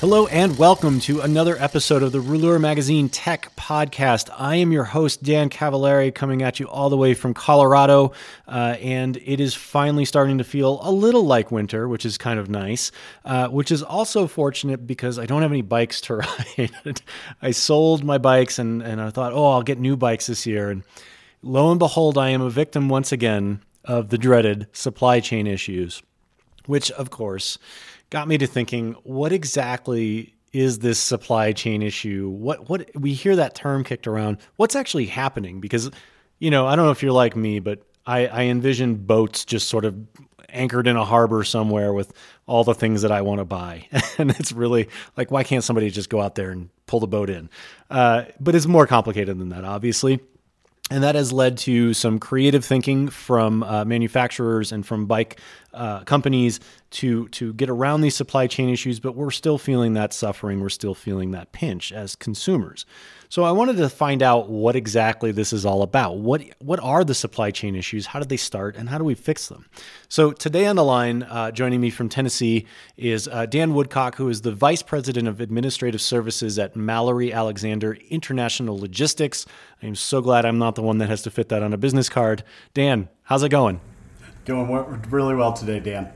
Hello and welcome to another episode of the Rouleur Magazine Tech Podcast. I am your host, Dan Cavallari, coming at you all the way from Colorado. Uh, and it is finally starting to feel a little like winter, which is kind of nice, uh, which is also fortunate because I don't have any bikes to ride. I sold my bikes and, and I thought, oh, I'll get new bikes this year. And lo and behold, I am a victim once again of the dreaded supply chain issues, which, of course, got me to thinking what exactly is this supply chain issue? What what we hear that term kicked around. What's actually happening? Because you know i don't know if you're like me but i i envision boats just sort of anchored in a harbor somewhere with all the things that i want to buy. And it's really like why can't somebody just go out there and pull the boat in? Uh, but it's more complicated than that obviously. And that has led to some creative thinking from uh, manufacturers and from bike uh, companies to to get around these supply chain issues. But we're still feeling that suffering. We're still feeling that pinch as consumers. So I wanted to find out what exactly this is all about. What what are the supply chain issues? How did they start, and how do we fix them? So today on the line, uh, joining me from Tennessee is uh, Dan Woodcock, who is the vice president of administrative services at Mallory Alexander International Logistics. I'm so glad I'm not the one that has to fit that on a business card. Dan, how's it going? Going really well today, Dan.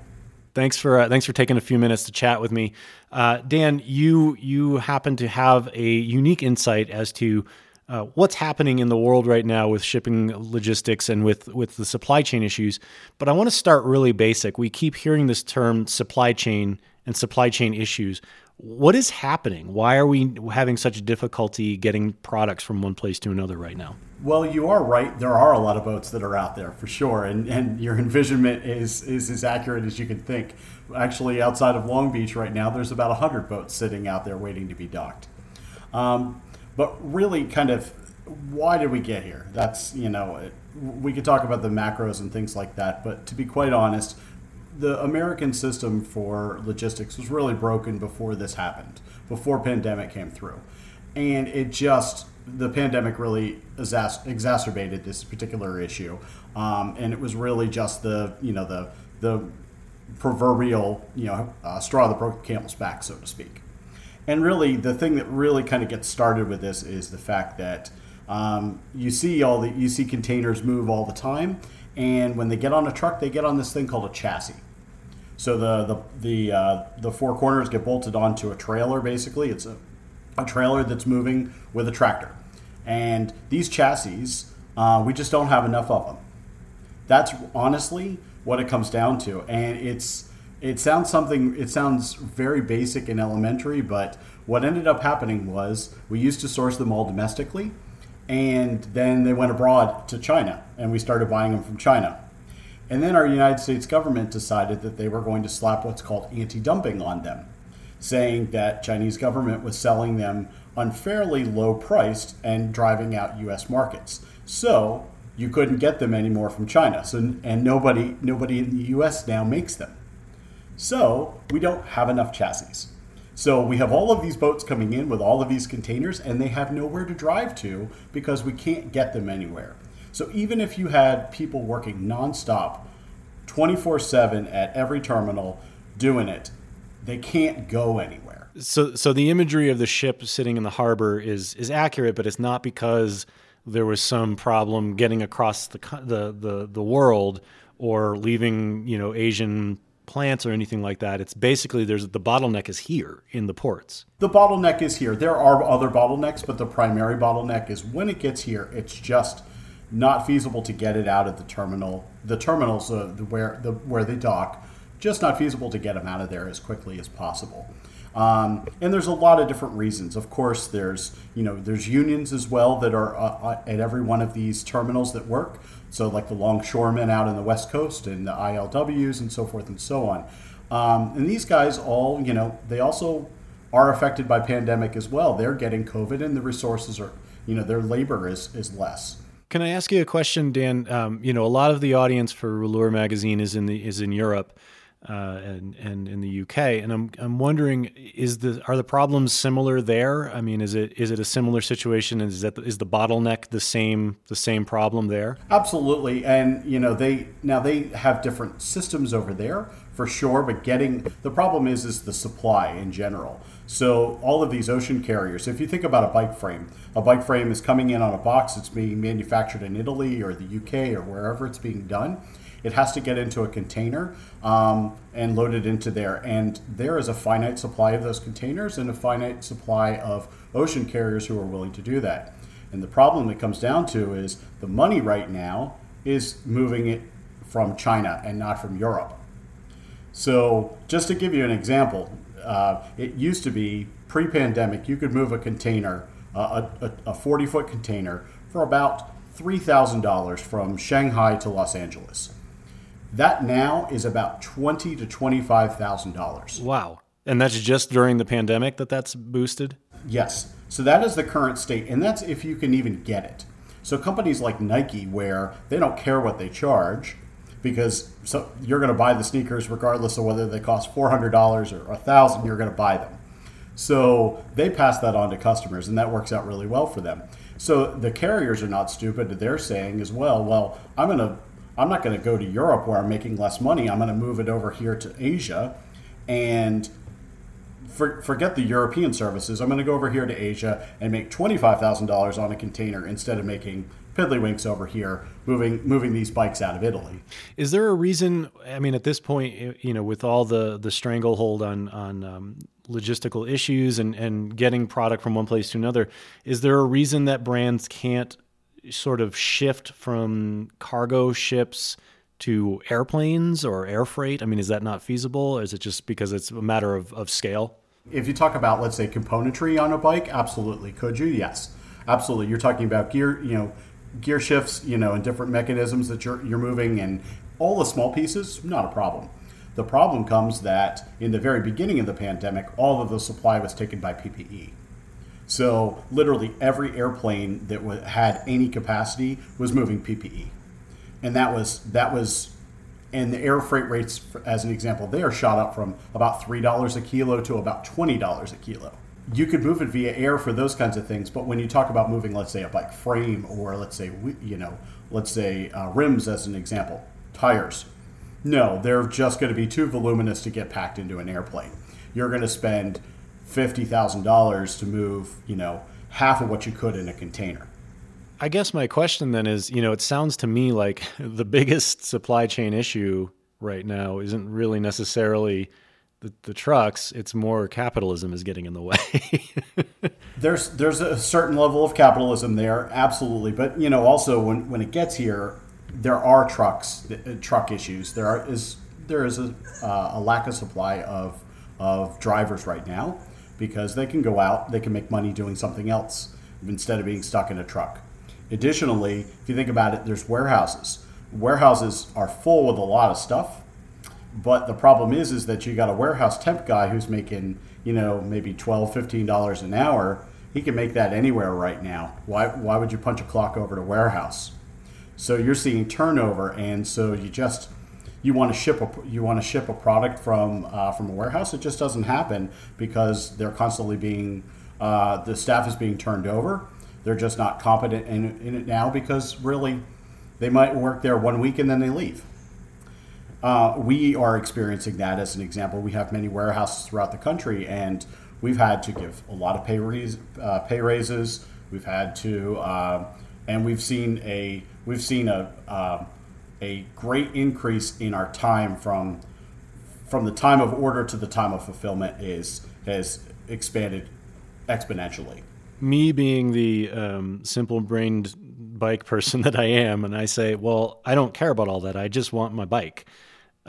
Thanks for uh, thanks for taking a few minutes to chat with me, uh, Dan. You you happen to have a unique insight as to uh, what's happening in the world right now with shipping logistics and with with the supply chain issues. But I want to start really basic. We keep hearing this term supply chain and supply chain issues. What is happening? Why are we having such difficulty getting products from one place to another right now? Well, you are right. There are a lot of boats that are out there for sure, and, and your envisionment is, is as accurate as you can think. Actually, outside of Long Beach right now, there's about 100 boats sitting out there waiting to be docked. Um, but really, kind of, why did we get here? That's, you know, it, we could talk about the macros and things like that, but to be quite honest, the American system for logistics was really broken before this happened, before pandemic came through. And it just, the pandemic really exacerbated this particular issue. Um, and it was really just the, you know, the, the proverbial, you know, uh, straw that broke the camel's back, so to speak. And really, the thing that really kind of gets started with this is the fact that um, you see all the you see containers move all the time, and when they get on a truck, they get on this thing called a chassis. So the the the uh, the four corners get bolted onto a trailer. Basically, it's a a trailer that's moving with a tractor, and these chassis uh, we just don't have enough of them. That's honestly what it comes down to, and it's it sounds something it sounds very basic and elementary, but what ended up happening was we used to source them all domestically, and then they went abroad to China, and we started buying them from China and then our United States government decided that they were going to slap what's called anti dumping on them, saying that Chinese government was selling them unfairly low priced and driving out US markets. So you couldn't get them anymore from China. So and nobody nobody in the US now makes them. So we don't have enough chassis. So we have all of these boats coming in with all of these containers and they have nowhere to drive to because we can't get them anywhere. So even if you had people working nonstop, 24 7 at every terminal doing it, they can't go anywhere. So, so the imagery of the ship sitting in the harbor is is accurate, but it's not because there was some problem getting across the the the, the world or leaving you know Asian plants or anything like that. It's basically there's the bottleneck is here in the ports. The bottleneck is here. There are other bottlenecks, but the primary bottleneck is when it gets here, it's just not feasible to get it out of the terminal. The terminals uh, where the where they dock, just not feasible to get them out of there as quickly as possible. Um, and there's a lot of different reasons. Of course, there's you know there's unions as well that are uh, uh at every one of these terminals that work. So, like the longshoremen out in the West Coast and the ILWs and so forth and so on. Um, and these guys all, you know, they also are affected by pandemic as well. They're getting COVID and the resources are, you know, their labor is, is less. Can I ask you a question, Dan? Um, you know, a lot of the audience for Rouleur magazine is in the is in Europe uh, and and in the UK. And I'm I'm wondering is the are the problems similar there? I mean, is it is it a similar situation? Is that is the bottleneck the same the same problem there? Absolutely. And you know they now they have different systems over there for sure. But getting the problem is is the supply in general. So all of these ocean carriers, if you think about a bike frame, a bike frame is coming in on a box. It's being manufactured in Italy or the UK or wherever it's being done it has to get into a container um, and loaded into there. And there is a finite supply of those containers and a finite supply of ocean carriers who are willing to do that. And the problem it comes down to is the money right now is moving it from China and not from Europe. So, just to give you an example, uh, it used to be pre pandemic, you could move a container, uh, a 40 foot container, for about $3,000 from Shanghai to Los Angeles. That now is about twenty to twenty five thousand dollars. Wow! And that's just during the pandemic that that's boosted. Yes. So that is the current state, and that's if you can even get it. So companies like Nike, where they don't care what they charge, because so you're going to buy the sneakers regardless of whether they cost four hundred dollars or a thousand. You're going to buy them. So they pass that on to customers, and that works out really well for them. So the carriers are not stupid. They're saying as well, well, I'm going to I'm not going to go to Europe where I'm making less money. I'm going to move it over here to Asia and for, forget the European services. I'm going to go over here to Asia and make $25,000 on a container instead of making piddlywinks over here moving moving these bikes out of Italy. Is there a reason? I mean, at this point, you know, with all the the stranglehold on on um, logistical issues and and getting product from one place to another, is there a reason that brands can't sort of shift from cargo ships to airplanes or air freight? I mean, is that not feasible? Is it just because it's a matter of, of scale? If you talk about, let's say, componentry on a bike, absolutely. Could you? Yes, absolutely. You're talking about gear, you know, gear shifts, you know, and different mechanisms that you're, you're moving, and all the small pieces, not a problem. The problem comes that in the very beginning of the pandemic, all of the supply was taken by PPE. So literally every airplane that had any capacity was moving PPE, and that was that was, and the air freight rates, as an example, they are shot up from about three dollars a kilo to about twenty dollars a kilo. You could move it via air for those kinds of things, but when you talk about moving, let's say a bike frame, or let's say you know, let's say uh, rims as an example, tires, no, they're just going to be too voluminous to get packed into an airplane. You're going to spend fifty thousand dollars to move, you know, half of what you could in a container. I guess my question then is, you know, it sounds to me like the biggest supply chain issue right now isn't really necessarily the, the trucks; it's more capitalism is getting in the way. there's there's a certain level of capitalism there, absolutely, but you know, also when when it gets here, there are trucks uh, truck issues. There are, is there is a, uh, a lack of supply of of drivers right now because they can go out, they can make money doing something else instead of being stuck in a truck. Additionally, if you think about it, there's warehouses. Warehouses are full with a lot of stuff, but the problem is is that you got a warehouse temp guy who's making, you know, maybe 12 $15 an hour. He can make that anywhere right now. Why why would you punch a clock over to warehouse? So you're seeing turnover and so you just you want to ship a you want to ship a product from uh, from a warehouse, it just doesn't happen because they're constantly being uh, the staff is being turned over. They're just not competent in, in it now because really they might work there one week and then they leave. Uh, we are experiencing that as an example. We have many warehouses throughout the country, and we've had to give a lot of pay, raise, uh, pay raises. We've had to uh, and we've seen a we've seen a uh, a great increase in our time from from the time of order to the time of fulfillment is has expanded exponentially. Me being the um, simple-brained bike person that I am, and I say, well, I don't care about all that. I just want my bike.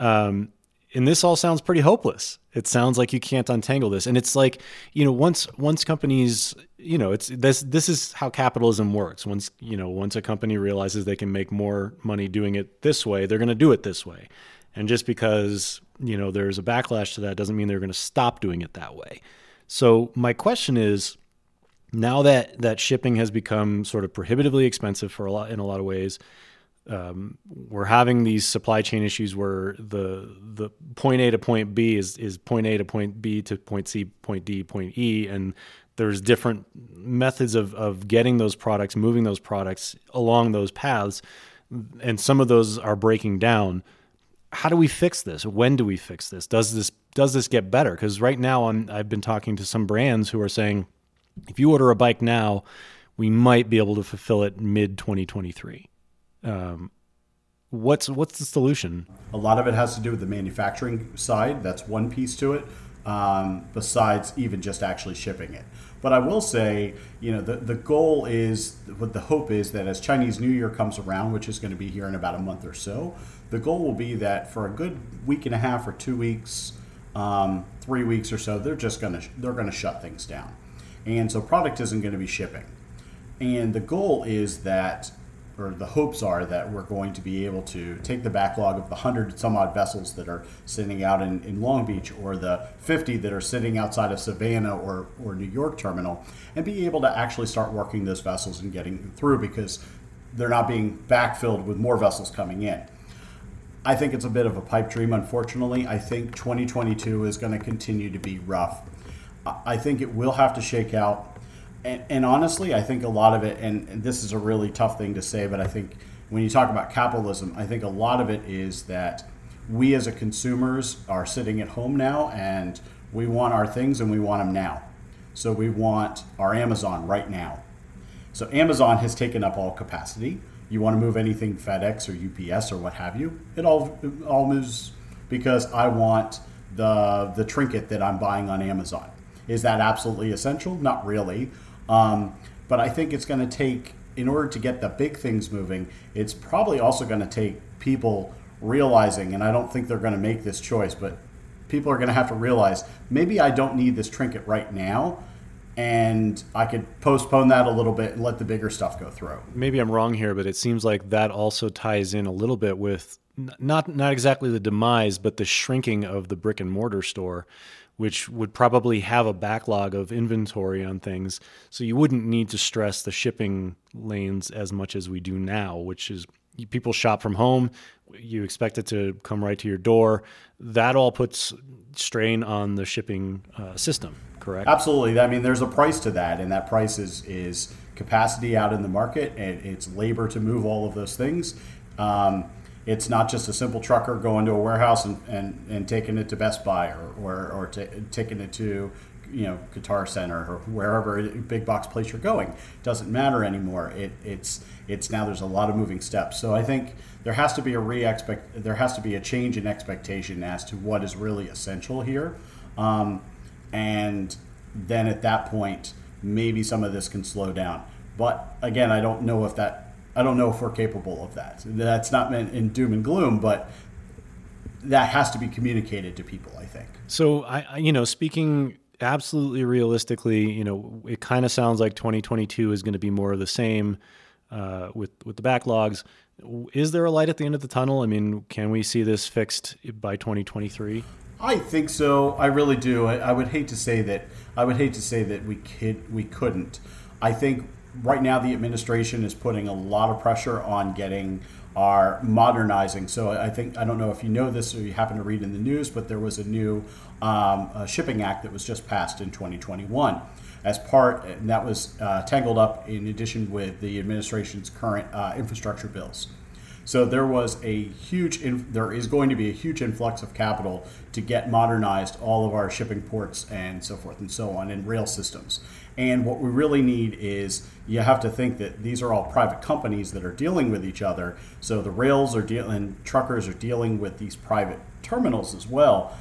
Um, and this all sounds pretty hopeless. It sounds like you can't untangle this. And it's like, you know, once once companies, you know, it's this this is how capitalism works. Once, you know, once a company realizes they can make more money doing it this way, they're going to do it this way. And just because, you know, there's a backlash to that doesn't mean they're going to stop doing it that way. So my question is now that that shipping has become sort of prohibitively expensive for a lot in a lot of ways, um, we're having these supply chain issues where the the point A to point B is is point A to point B to point C, point D, point E, and there's different methods of of getting those products, moving those products along those paths, and some of those are breaking down. How do we fix this? When do we fix this? Does this does this get better? Because right now, I'm, I've been talking to some brands who are saying, if you order a bike now, we might be able to fulfill it mid 2023 um, what's what's the solution? A lot of it has to do with the manufacturing side. That's one piece to it. Um, besides even just actually shipping it. But I will say, you know, the, the goal is, what the hope is that as Chinese New Year comes around, which is going to be here in about a month or so, the goal will be that for a good week and a half or two weeks, um, three weeks or so, they're just going to they're going to shut things down, and so product isn't going to be shipping. And the goal is that or the hopes are that we're going to be able to take the backlog of the 100 some odd vessels that are sitting out in, in Long Beach or the 50 that are sitting outside of Savannah or, or New York terminal and be able to actually start working those vessels and getting them through because they're not being backfilled with more vessels coming in. I think it's a bit of a pipe dream, unfortunately. I think 2022 is going to continue to be rough. I think it will have to shake out and, and, honestly, I think a lot of it, and, and, this is a really tough thing to say, but I think when you talk about capitalism, I think a lot of it is that we as a consumers are sitting at home now and we want our things and we want them now. So we want our Amazon right now. So Amazon has taken up all capacity. You want to move anything FedEx or UPS or what have you, it all it all moves because I want the the trinket that I'm buying on Amazon. Is that absolutely essential? Not really. Um, but I think it's going to take, in order to get the big things moving, it's probably also going to take people realizing, and I don't think they're going to make this choice, but people are going to have to realize maybe I don't need this trinket right now. And I could postpone that a little bit and let the bigger stuff go through. Maybe I'm wrong here, but it seems like that also ties in a little bit with not not exactly the demise, but the shrinking of the brick and mortar store which would probably have a backlog of inventory on things. So you wouldn't need to stress the shipping lanes as much as we do now, which is people shop from home. You expect it to come right to your door. That all puts strain on the shipping uh, system, correct? Absolutely. I mean, there's a price to that, and that price is, is capacity out in the market, and it's labor to move all of those things. Um, it's not just a simple trucker going to a warehouse and, and, and taking it to Best Buy or, or, or t- taking it to you know Guitar Center or wherever big box place you're going. It doesn't matter anymore. It, it's it's now there's a lot of moving steps. So I think there has to be a re expect there has to be a change in expectation as to what is really essential here, um, and then at that point maybe some of this can slow down. But again, I don't know if that I don't know if we're capable of that. That's not meant in doom and gloom, but that has to be communicated to people. I think. So I, you know, speaking absolutely realistically, you know, it kind of sounds like 2022 is going to be more of the same uh, with with the backlogs. Is there a light at the end of the tunnel? I mean, can we see this fixed by 2023? I think so. I really do. I, I would hate to say that. I would hate to say that we could. We couldn't. I think right now the administration is putting a lot of pressure on getting our modernizing. So I think I don't know if you know this or you happen to read in the news, but there was a new um, a shipping act that was just passed in 2021 as part, and that was uh, tangled up in addition with the administration's current uh, infrastructure bills. So there was a huge, in, there is going to be a huge influx of capital to get modernized all of our shipping ports and so forth and so on, and rail systems. And what we really need is you have to think that these are all private companies that are dealing with each other. So the rails are dealing, truckers are dealing with these private terminals as well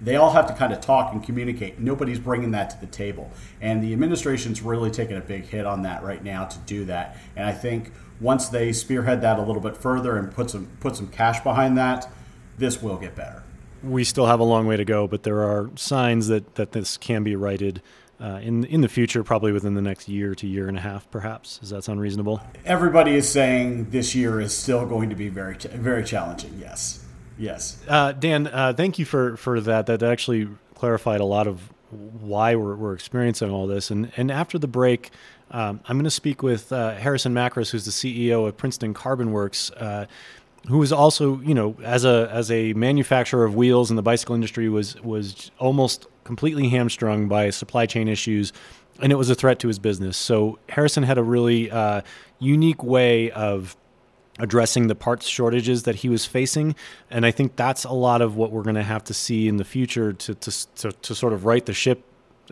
they all have to kind of talk and communicate. Nobody's bringing that to the table. And the administration's really taking a big hit on that right now to do that. And I think once they spearhead that a little bit further and put some put some cash behind that, this will get better. We still have a long way to go, but there are signs that, that this can be righted uh, in in the future, probably within the next year to year and a half, perhaps. Does that sound reasonable? Everybody is saying this year is still going to be very very challenging. Yes. Yes. Uh, Dan, uh, thank you for, for that. That actually clarified a lot of why we're, we're experiencing all this. And, and after the break, um, I'm going to speak with uh, Harrison Macris, who's the CEO of Princeton Carbon Works, uh, who is also, you know, as a as a manufacturer of wheels in the bicycle industry, was was almost completely hamstrung by supply chain issues, and it was a threat to his business. So Harrison had a really uh, unique way of addressing the parts shortages that he was facing. And I think that's a lot of what we're going to have to see in the future to, to, to, to sort of right the ship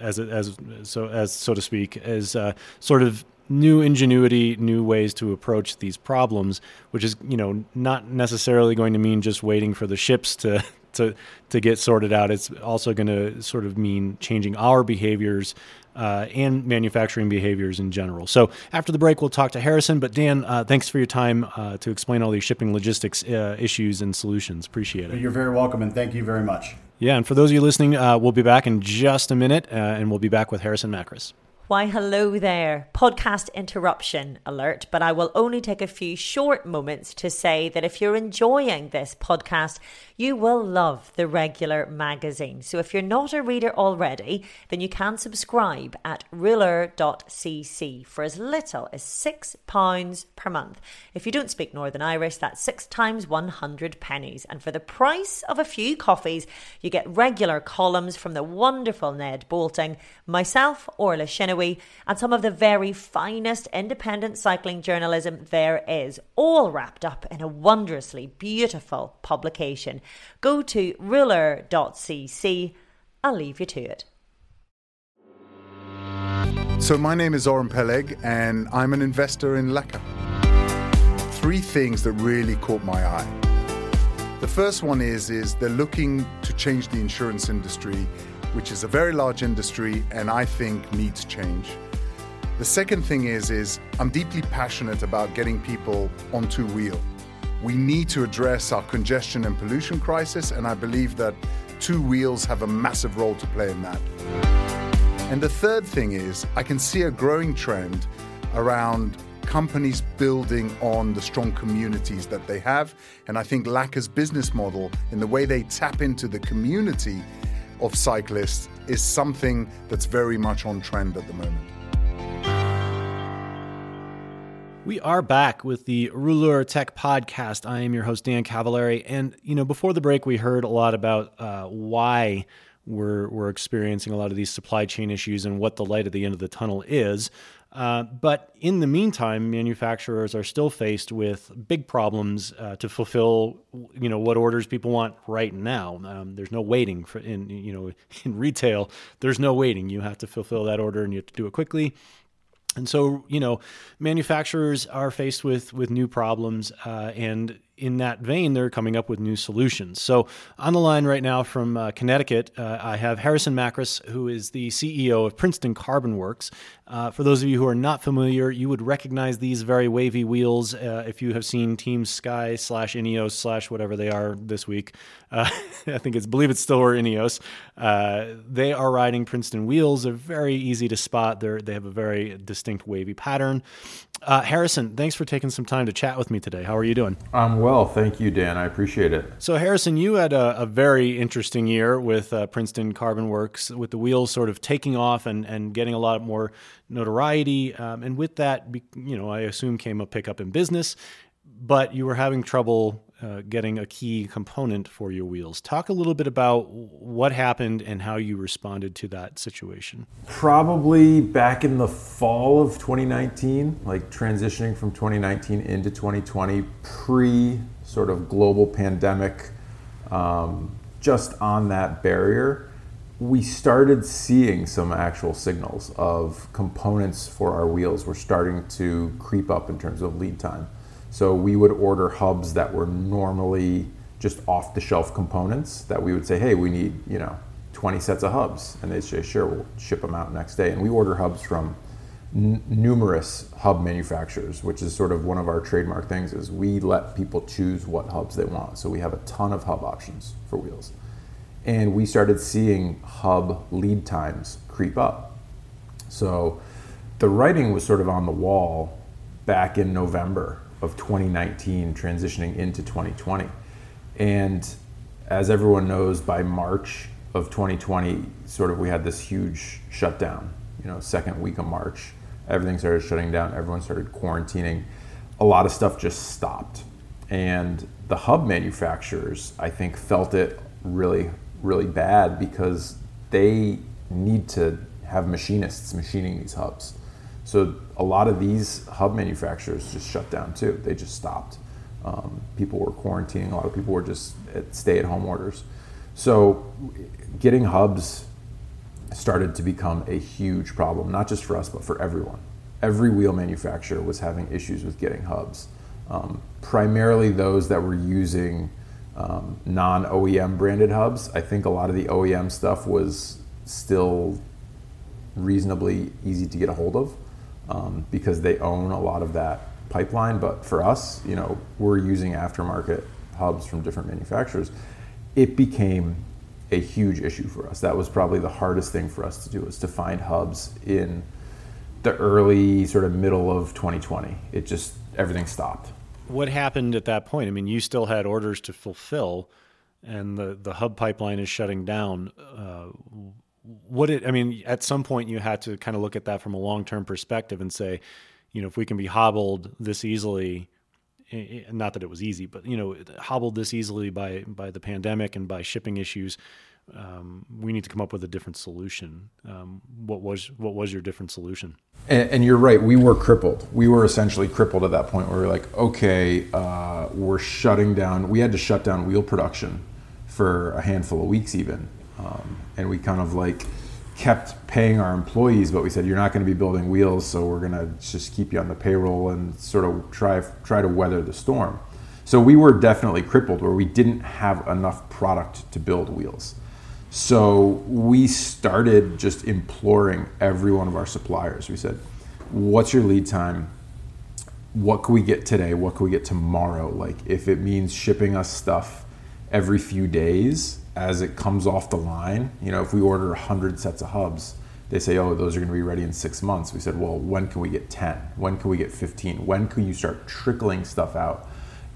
as, as, so, as so to speak, as uh, sort of new ingenuity, new ways to approach these problems, which is, you know, not necessarily going to mean just waiting for the ships to, to, to get sorted out. It's also going to sort of mean changing our behaviors uh, and manufacturing behaviors in general. So after the break, we'll talk to Harrison. But Dan, uh, thanks for your time uh, to explain all these shipping logistics uh, issues and solutions. Appreciate it. You're very welcome, and thank you very much. Yeah, and for those of you listening, uh, we'll be back in just a minute, uh, and we'll be back with Harrison Macris. Why, hello there. Podcast interruption alert, but I will only take a few short moments to say that if you're enjoying this podcast, you will love the regular magazine. So if you're not a reader already, then you can subscribe at rouleur.cc for as little as £6 per month. If you don't speak Northern Irish, that's six times 100 pennies. And for the price of a few coffees, you get regular columns from the wonderful Ned Boulting, myself, Orla Chennaoui, and some of the very finest independent cycling journalism there is, all wrapped up in a wondrously beautiful publication. Go to rouleur.cc. I'll leave you to it. So, my name is Oren Peleg, and I'm an investor in Laka. Three things that really caught my eye. The first one is, is they're looking to change the insurance industry, which is a very large industry and I think needs change. The second thing is, is I'm deeply passionate about getting people on two wheel. We need to address our congestion and pollution crisis, and I believe that two wheels have a massive role to play in that. And the third thing is, I can see a growing trend around companies building on the strong communities that they have. And I think Laka's business model, in the way they tap into the community of cyclists, is something that's very much on trend at the moment. We are back with the Rouleur Tech Podcast. I am your host, Dan Cavallari. And, you know, before the break, we heard a lot about uh, why we're, we're experiencing a lot of these supply chain issues and what the light at the end of the tunnel is. Uh, but in the meantime, manufacturers are still faced with big problems uh, to fulfill, you know, what orders people want right now. Um, there's no waiting for in, you know, in retail. There's no waiting. You have to fulfill that order, and you have to do it quickly. And so, you know, manufacturers are faced with with new problems, uh, and in that vein, they're coming up with new solutions. So, on the line right now from uh, Connecticut, uh, I have Harrison Macris, who is the CEO of Princeton Carbon Works. Uh, for those of you who are not familiar, you would recognize these very wavy wheels uh, if you have seen Team Sky slash Ineos slash whatever they are this week. Uh, I think it's believe it's still or Ineos. Uh, they are riding Princeton wheels. They're very easy to spot. They they have a very distinct wavy pattern. Uh, Harrison, thanks for taking some time to chat with me today. How are you doing? I'm well, thank you, Dan. I appreciate it. So, Harrison, you had a, a very interesting year with uh, Princeton Carbon Works, with the wheels sort of taking off and, and getting a lot more notoriety. Um, and with that, you know, I assume came a pickup in business, but you were having trouble uh, getting a key component for your wheels. Talk a little bit about what happened and how you responded to that situation. Probably back in the fall of 2019, like transitioning from 2019 into 2020, pre sort of global pandemic, um, just on that barrier, we started seeing some actual signals of components for our wheels were starting to creep up in terms of lead time. So we would order hubs that were normally just off the shelf components that we would say, hey, we need, you know, 20 sets of hubs. And they'd say, sure, we'll ship them out next day. And we order hubs from n- numerous hub manufacturers, which is sort of one of our trademark things is we let people choose what hubs they want. So we have a ton of hub options for wheels. And we started seeing hub lead times creep up. So the writing was sort of on the wall back in November of 2019 transitioning into 2020. And as everyone knows, by March of 2020, sort of we had this huge shutdown, you know, second week of March. Everything started shutting down, everyone started quarantining. A lot of stuff just stopped. And the hub manufacturers, I think, felt it really, really bad because they need to have machinists machining these hubs. So a lot of these hub manufacturers just shut down too. They just stopped. Um, people were quarantining. A lot of people were just at stay-at-home orders. So getting hubs started to become a huge problem, not just for us, but for everyone. Every wheel manufacturer was having issues with getting hubs. Um, primarily those that were using um, non OEM branded hubs. I think a lot of the OEM stuff was still reasonably easy to get a hold of um, because they own a lot of that pipeline. But for us, you know, we're using aftermarket hubs from different manufacturers. It became a huge issue for us. That was probably the hardest thing for us to do was to find hubs in the early sort of middle of 2020. It just everything stopped. What happened at that point? I mean, you still had orders to fulfill, and the the hub pipeline is shutting down. Uh, what it? I mean, at some point you had to kind of look at that from a long term perspective and say, you know, if we can be hobbled this easily, not that it was easy, but you know, hobbled this easily by by the pandemic and by shipping issues, um, we need to come up with a different solution. Um, what was what was your different solution? And, and, you're right, we were crippled. We were essentially crippled at that point. Where we were like, okay, uh, we're shutting down. We had to shut down wheel production for a handful of weeks, even, um, and we kind of like kept paying our employees, but we said you're not going to be building wheels, so we're going to just keep you on the payroll and sort of try try to weather the storm. So we were definitely crippled, where we didn't have enough product to build wheels. So we started just imploring every one of our suppliers. We said, "What's your lead time? What can we get today? What can we get tomorrow? Like if it means shipping us stuff every few days as it comes off the line, you know, if we order 100 sets of hubs, they say, "Oh, those are going to be ready in 6 months." We said, "Well, when can we get 10? When can we get 15? When can you start trickling stuff out?"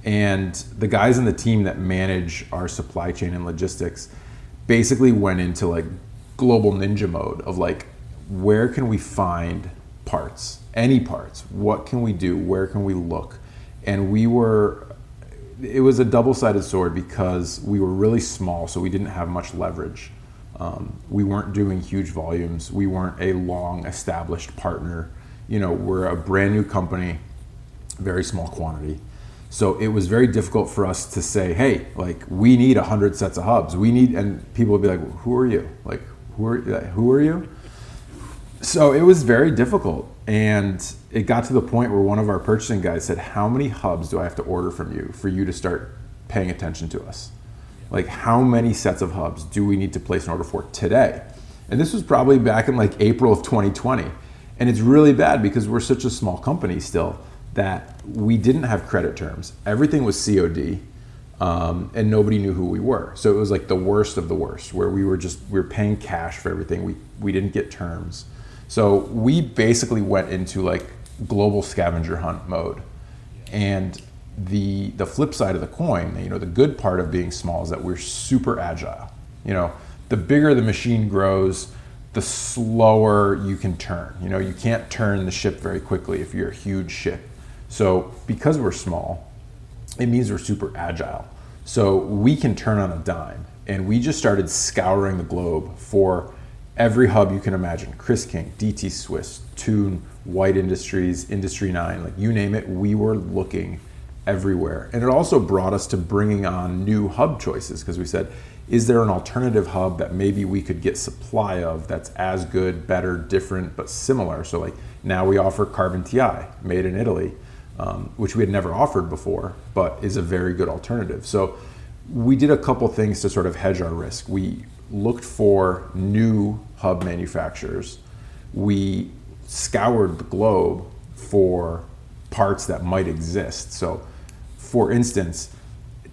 And the guys in the team that manage our supply chain and logistics basically went into like global ninja mode of like where can we find parts any parts what can we do where can we look and we were it was a double-sided sword because we were really small so we didn't have much leverage um, we weren't doing huge volumes we weren't a long established partner you know we're a brand new company very small quantity so it was very difficult for us to say, hey, like we need hundred sets of hubs. We need, and people would be like, who are you? Like who are who are you? So it was very difficult, and it got to the point where one of our purchasing guys said, "How many hubs do I have to order from you for you to start paying attention to us? Like how many sets of hubs do we need to place an order for today?" And this was probably back in like April of 2020, and it's really bad because we're such a small company still that we didn't have credit terms. Everything was COD, um, and nobody knew who we were. So it was like the worst of the worst, where we were just we were paying cash for everything. We we didn't get terms. So we basically went into like global scavenger hunt mode, and the the flip side of the coin, you know, the good part of being small is that we're super agile. You know, the bigger the machine grows, the slower you can turn. You know, you can't turn the ship very quickly if you're a huge ship. So because we're small, it means we're super agile. So we can turn on a dime. And we just started scouring the globe for every hub you can imagine Chris King, DT Swiss, Tune, White Industries, Industry 9, like you name it, we were looking everywhere. And it also brought us to bringing on new hub choices because we said, is there an alternative hub that maybe we could get supply of that's as good, better, different, but similar? So, like now we offer Carbon TI, made in Italy, um, which we had never offered before, but is a very good alternative. So, we did a couple things to sort of hedge our risk. We looked for new hub manufacturers. We scoured the globe for parts that might exist. So, for instance,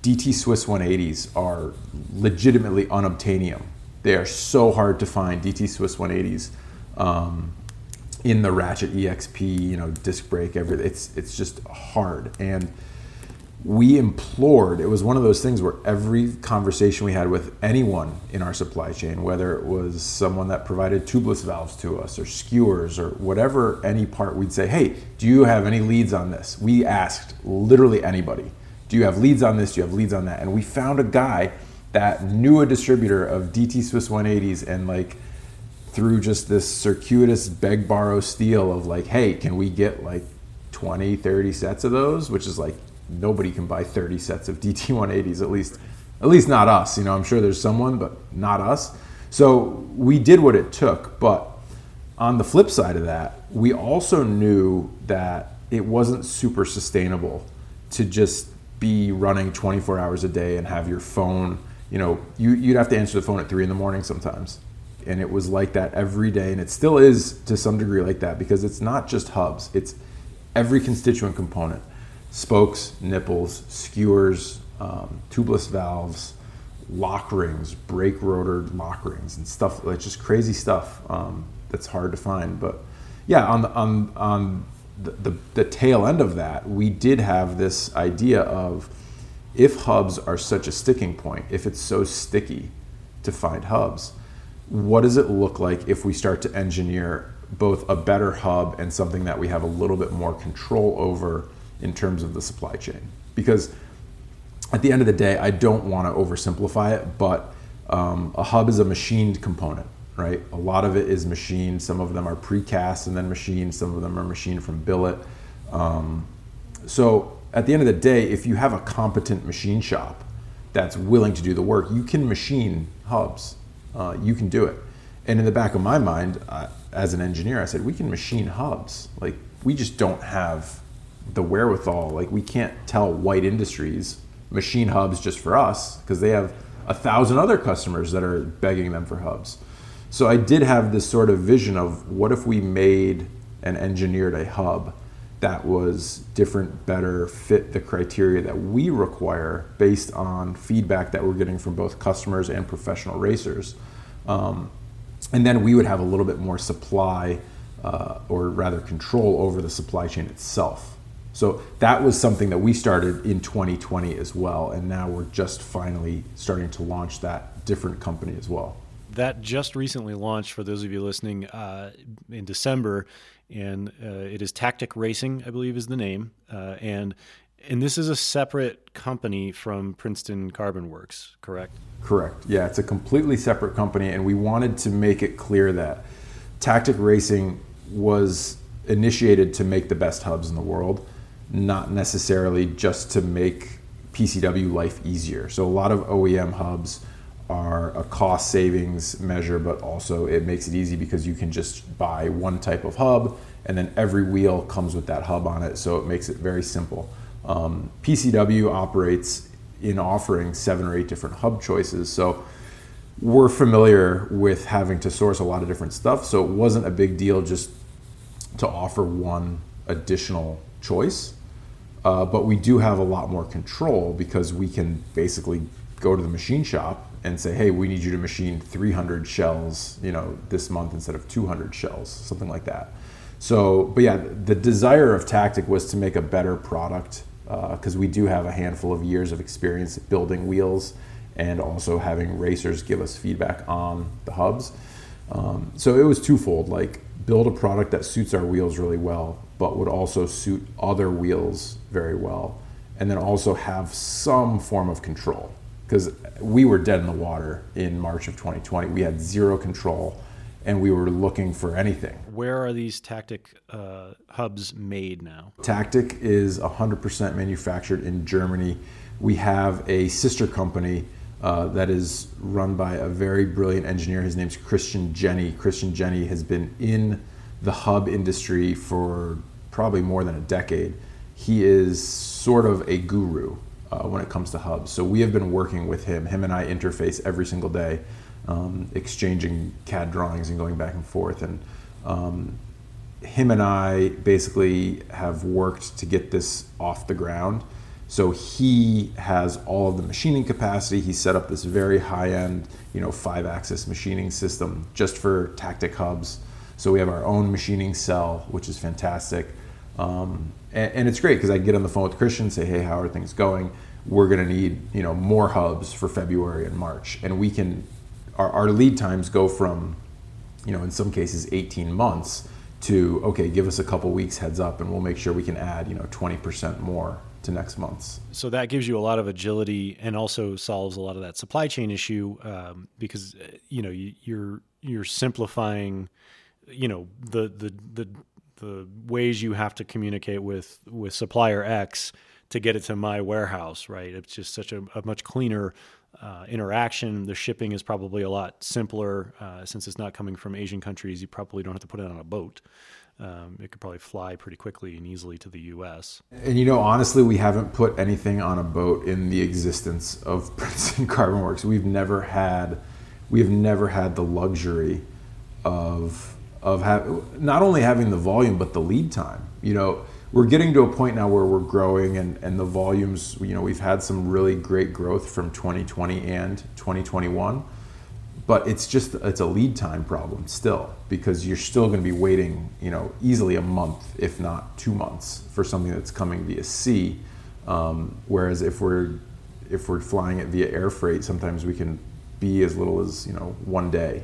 DT Swiss 180s are legitimately unobtainium. They are so hard to find, DT Swiss 180s, um, in the Ratchet EXP, you know, disc brake, everything. It's, it's just hard. And we implored, it was one of those things where every conversation we had with anyone in our supply chain, whether it was someone that provided tubeless valves to us or skewers or whatever, any part, we'd say, hey, do you have any leads on this? We asked literally anybody, do you have leads on this? Do you have leads on that? And we found a guy that knew a distributor of DT Swiss 180s and like through just this circuitous beg borrow steal of like, hey, can we get like 20, 30 sets of those? Which is like nobody can buy 30 sets of DT180s, at least, at least not us. You know, I'm sure there's someone, but not us. So we did what it took. But on the flip side of that, we also knew that it wasn't super sustainable to just be running 24 hours a day and have your phone, you know, you, you'd have to answer the phone at three in the morning sometimes. And it was like that every day. And it still is to some degree like that because it's not just hubs, it's every constituent component spokes, nipples, skewers, um, tubeless valves, lock rings, brake rotor lock rings, and stuff like just crazy stuff um, that's hard to find. But yeah, on the, on on the, the, the tail end of that, we did have this idea of if hubs are such a sticking point, if it's so sticky to find hubs, what does it look like if we start to engineer both a better hub and something that we have a little bit more control over in terms of the supply chain. Because at the end of the day, I don't want to oversimplify it, but um, a hub is a machined component, right? A lot of it is machined. Some of them are precast and then machined. Some of them are machined from billet. Um, so at the end of the day, if you have a competent machine shop that's willing to do the work, you can machine hubs. Uh, you can do it. And in the back of my mind, uh, as an engineer, I said, we can machine hubs. Like, we just don't have the wherewithal. Like we can't tell White Industries machine hubs just for us because they have a thousand other customers that are begging them for hubs. So I did have this sort of vision of what if we made and engineered a hub that was different, better, fit the criteria that we require based on feedback that we're getting from both customers and professional racers. Um, and then we would have a little bit more supply, uh, or rather control over the supply chain itself. So that was something that we started in 2020 as well, and now we're just finally starting to launch that different company as well. That just recently launched for those of you listening uh, in December, and uh, it is Tactic Racing, I believe, is the name, uh, and and this is a separate company from Princeton Carbon Works, correct? Correct. Yeah, it's a completely separate company, and we wanted to make it clear that Tactic Racing was initiated to make the best hubs in the world not necessarily just to make PCW life easier. So a lot of OEM hubs are a cost savings measure, but also it makes it easy because you can just buy one type of hub and then every wheel comes with that hub on it. So it makes it very simple. Um, PCW operates in offering seven or eight different hub choices. So we're familiar with having to source a lot of different stuff. So it wasn't a big deal just to offer one additional choice. Uh, but we do have a lot more control because we can basically go to the machine shop and say, hey, we need you to machine 300 shells, you know, this month instead of 200 shells, something like that. So, but yeah, the desire of Tactic was to make a better product because uh, we do have a handful of years of experience building wheels and also having racers give us feedback on the hubs. Um, so it was twofold, like build a product that suits our wheels really well, but would also suit other wheels very well. and then also have some form of control because we were dead in the water in March of 2020. We had zero control and we were looking for anything. Where are these Tactic uh, hubs made now? Tactic is 100% manufactured in Germany. We have a sister company uh, that is run by a very brilliant engineer. His name's Christian Jenny. Christian Jenny has been in the hub industry for probably more than a decade. He is sort of a guru uh, when it comes to hubs. So we have been working with him. Him and I interface every single day, um, exchanging CAD drawings and going back and forth. And um, him and I basically have worked to get this off the ground. So he has all of the machining capacity. He set up this very high-end, you know, five-axis machining system just for Tactic hubs. So we have our own machining cell, which is fantastic. Um, and, and, it's great because I get on the phone with Christian, say, "Hey, how are things going? We're going to need, you know, more hubs for February and March, and we can. Our, our lead times go from, you know, in some cases, 18 months to okay, give us a couple weeks heads up, and we'll make sure we can add, you know, 20% more to next month's. So that gives you a lot of agility and also solves a lot of that supply chain issue um, because uh, you know you, you're you're simplifying, you know the the the the ways you have to communicate with with supplier X to get it to my warehouse. Right, it's just such a, a much cleaner. Uh, interaction. The shipping is probably a lot simpler uh, since it's not coming from Asian countries. You probably don't have to put it on a boat um, it could probably fly pretty quickly and easily to the U.S. And you know, honestly, we haven't put anything on a boat in the existence of Princeton Carbon Works. We've never had, we have never had the luxury of of have, not only having the volume but the lead time. You know, we're getting to a point now where we're growing and, and the volumes. You know, we've had some really great growth from 2020 and 2021 but it's just it's a lead time problem still because you're still going to be waiting you know easily a month if not two months for something that's coming via sea um, whereas if we're if we're flying it via air freight sometimes we can be as little as you know one day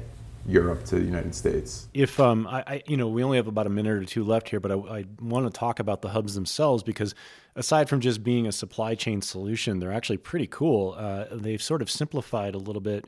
Europe to the United States. If um, I, I, you know, we only have about a minute or two left here, but I, I want to talk about the hubs themselves because aside from just being a supply chain solution, they're actually pretty cool. Uh, they've sort of simplified a little bit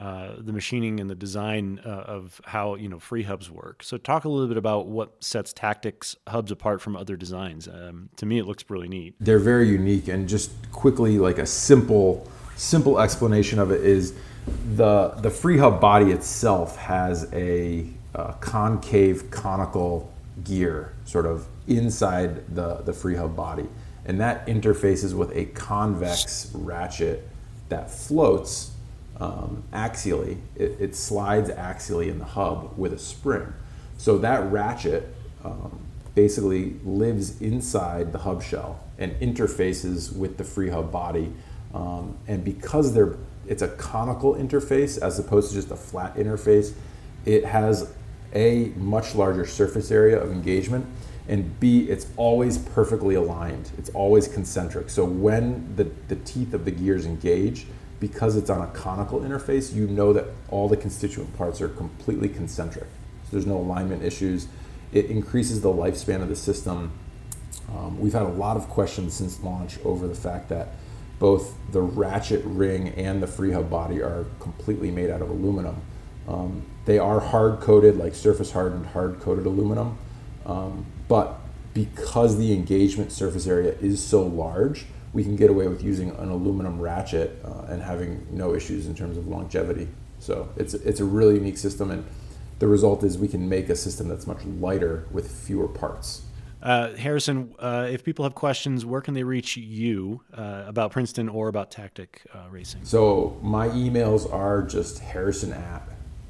uh, the machining and the design uh, of how you know free hubs work. So talk a little bit about what sets Tactics hubs apart from other designs. Um, to me, it looks really neat. They're very unique, and just quickly, like a simple simple explanation of it is the the free hub body itself has a, a concave conical gear sort of inside the the free hub body, and that interfaces with a convex ratchet that floats um, axially. It, it, slides axially in the hub with a spring. So that ratchet um, basically lives inside the hub shell and interfaces with the free hub body. Um, and because they're it's a conical interface as opposed to just a flat interface, it has a much larger surface area of engagement and B, it's always perfectly aligned. It's always concentric. So when the, the teeth of the gears engage, because it's on a conical interface, you know that all the constituent parts are completely concentric. So there's no alignment issues. It increases the lifespan of the system. Um, we've had a lot of questions since launch over the fact that both the ratchet ring and the free hub body are completely made out of aluminum. Um, they are hard coated, like surface hardened, hard coated aluminum, um, but because the engagement surface area is so large, we can get away with using an aluminum ratchet uh, and having no issues in terms of longevity. So it's it's a really unique system, and the result is we can make a system that's much lighter with fewer parts. Uh, Harrison, uh, if people have questions, where can they reach you uh, about Princeton or about Tactic uh, Racing? So my emails are just Harrison at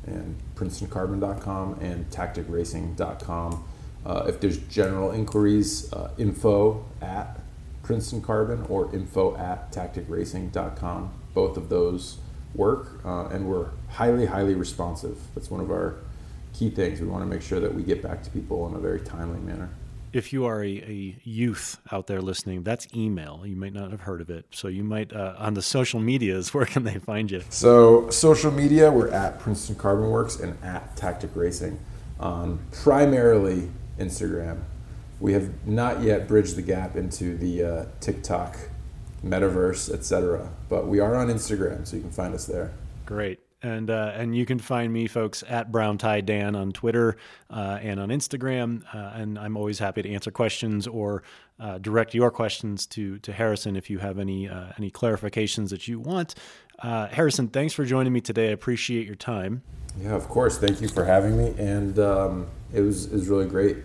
and PrincetonCarbon.com and TacticRacing.com. Uh, if there's general inquiries, uh, info at Princeton Carbon or info at tacticracing.com. Both of those work, uh, and we're highly, highly responsive. That's one of our key things. We want to make sure that we get back to people in a very timely manner. If you are a, a youth out there listening, that's email. You might not have heard of it. So you might, uh, on the social medias, where can they find you? So, social media, we're at Princeton Carbon Works and at Tactic Racing on primarily Instagram we have not yet bridged the gap into the uh, TikTok metaverse, etc. But we are on Instagram, so you can find us there. Great. And, uh, and you can find me, folks, at Brown Tie Dan on Twitter uh, and on Instagram. Uh, and I'm always happy to answer questions or uh, direct your questions to, to Harrison if you have any, uh, any clarifications that you want. Uh, Harrison, thanks for joining me today. I appreciate your time. Yeah, of course. Thank you for having me. And um, it, was, it was really great.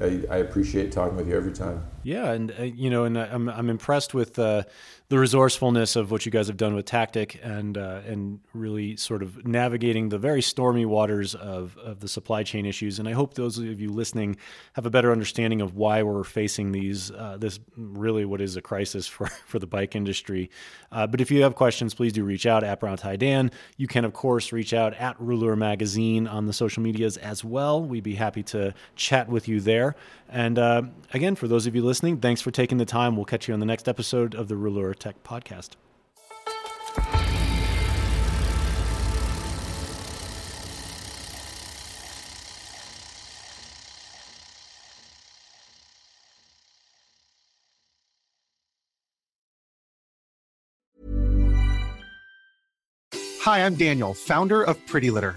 I, I, appreciate talking with you every time. Yeah, and uh, you know, and I'm I'm impressed with uh, the resourcefulness of what you guys have done with Tactic and uh, and really sort of navigating the very stormy waters of of the supply chain issues. And I hope those of you listening have a better understanding of why we're facing these uh, this really what is a crisis for for the bike industry. Uh, but if you have questions, please do reach out at Brown Tie Dan. You can of course reach out at Rouleur Magazine on the social medias as well. We'd be happy to chat with you there. And uh, again, for those of you listening, thanks for taking the time. We'll catch you on the next episode of the Rouleur Tech Podcast. Hi, I'm Daniel, founder of Pretty Litter.